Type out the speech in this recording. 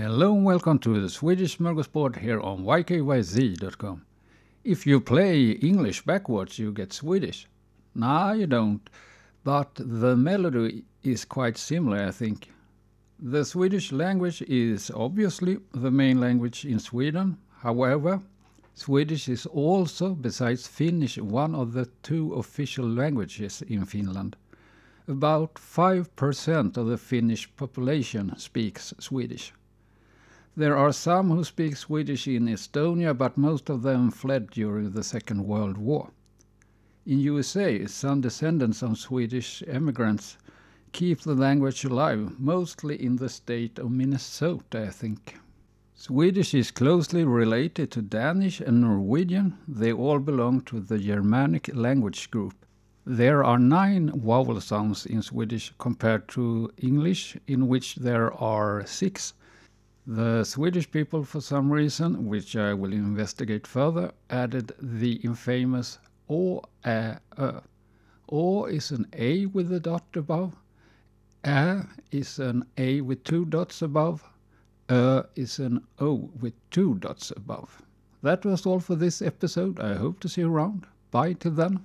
Hello and welcome to the Swedish Smorgasbord here on ykyz.com. If you play English backwards, you get Swedish. Nah, you don't. But the melody is quite similar, I think. The Swedish language is obviously the main language in Sweden. However, Swedish is also, besides Finnish, one of the two official languages in Finland. About 5% of the Finnish population speaks Swedish. There are some who speak Swedish in Estonia, but most of them fled during the Second World War. In USA, some descendants of Swedish immigrants keep the language alive, mostly in the state of Minnesota, I think. Swedish is closely related to Danish and Norwegian. They all belong to the Germanic language group. There are nine vowel sounds in Swedish compared to English, in which there are six. The Swedish people, for some reason, which I will investigate further, added the infamous Å, Ä, Ö. Å is an A with a dot above. Ä is an A with two dots above. Ö is an O with two dots above. That was all for this episode. I hope to see you around. Bye till then.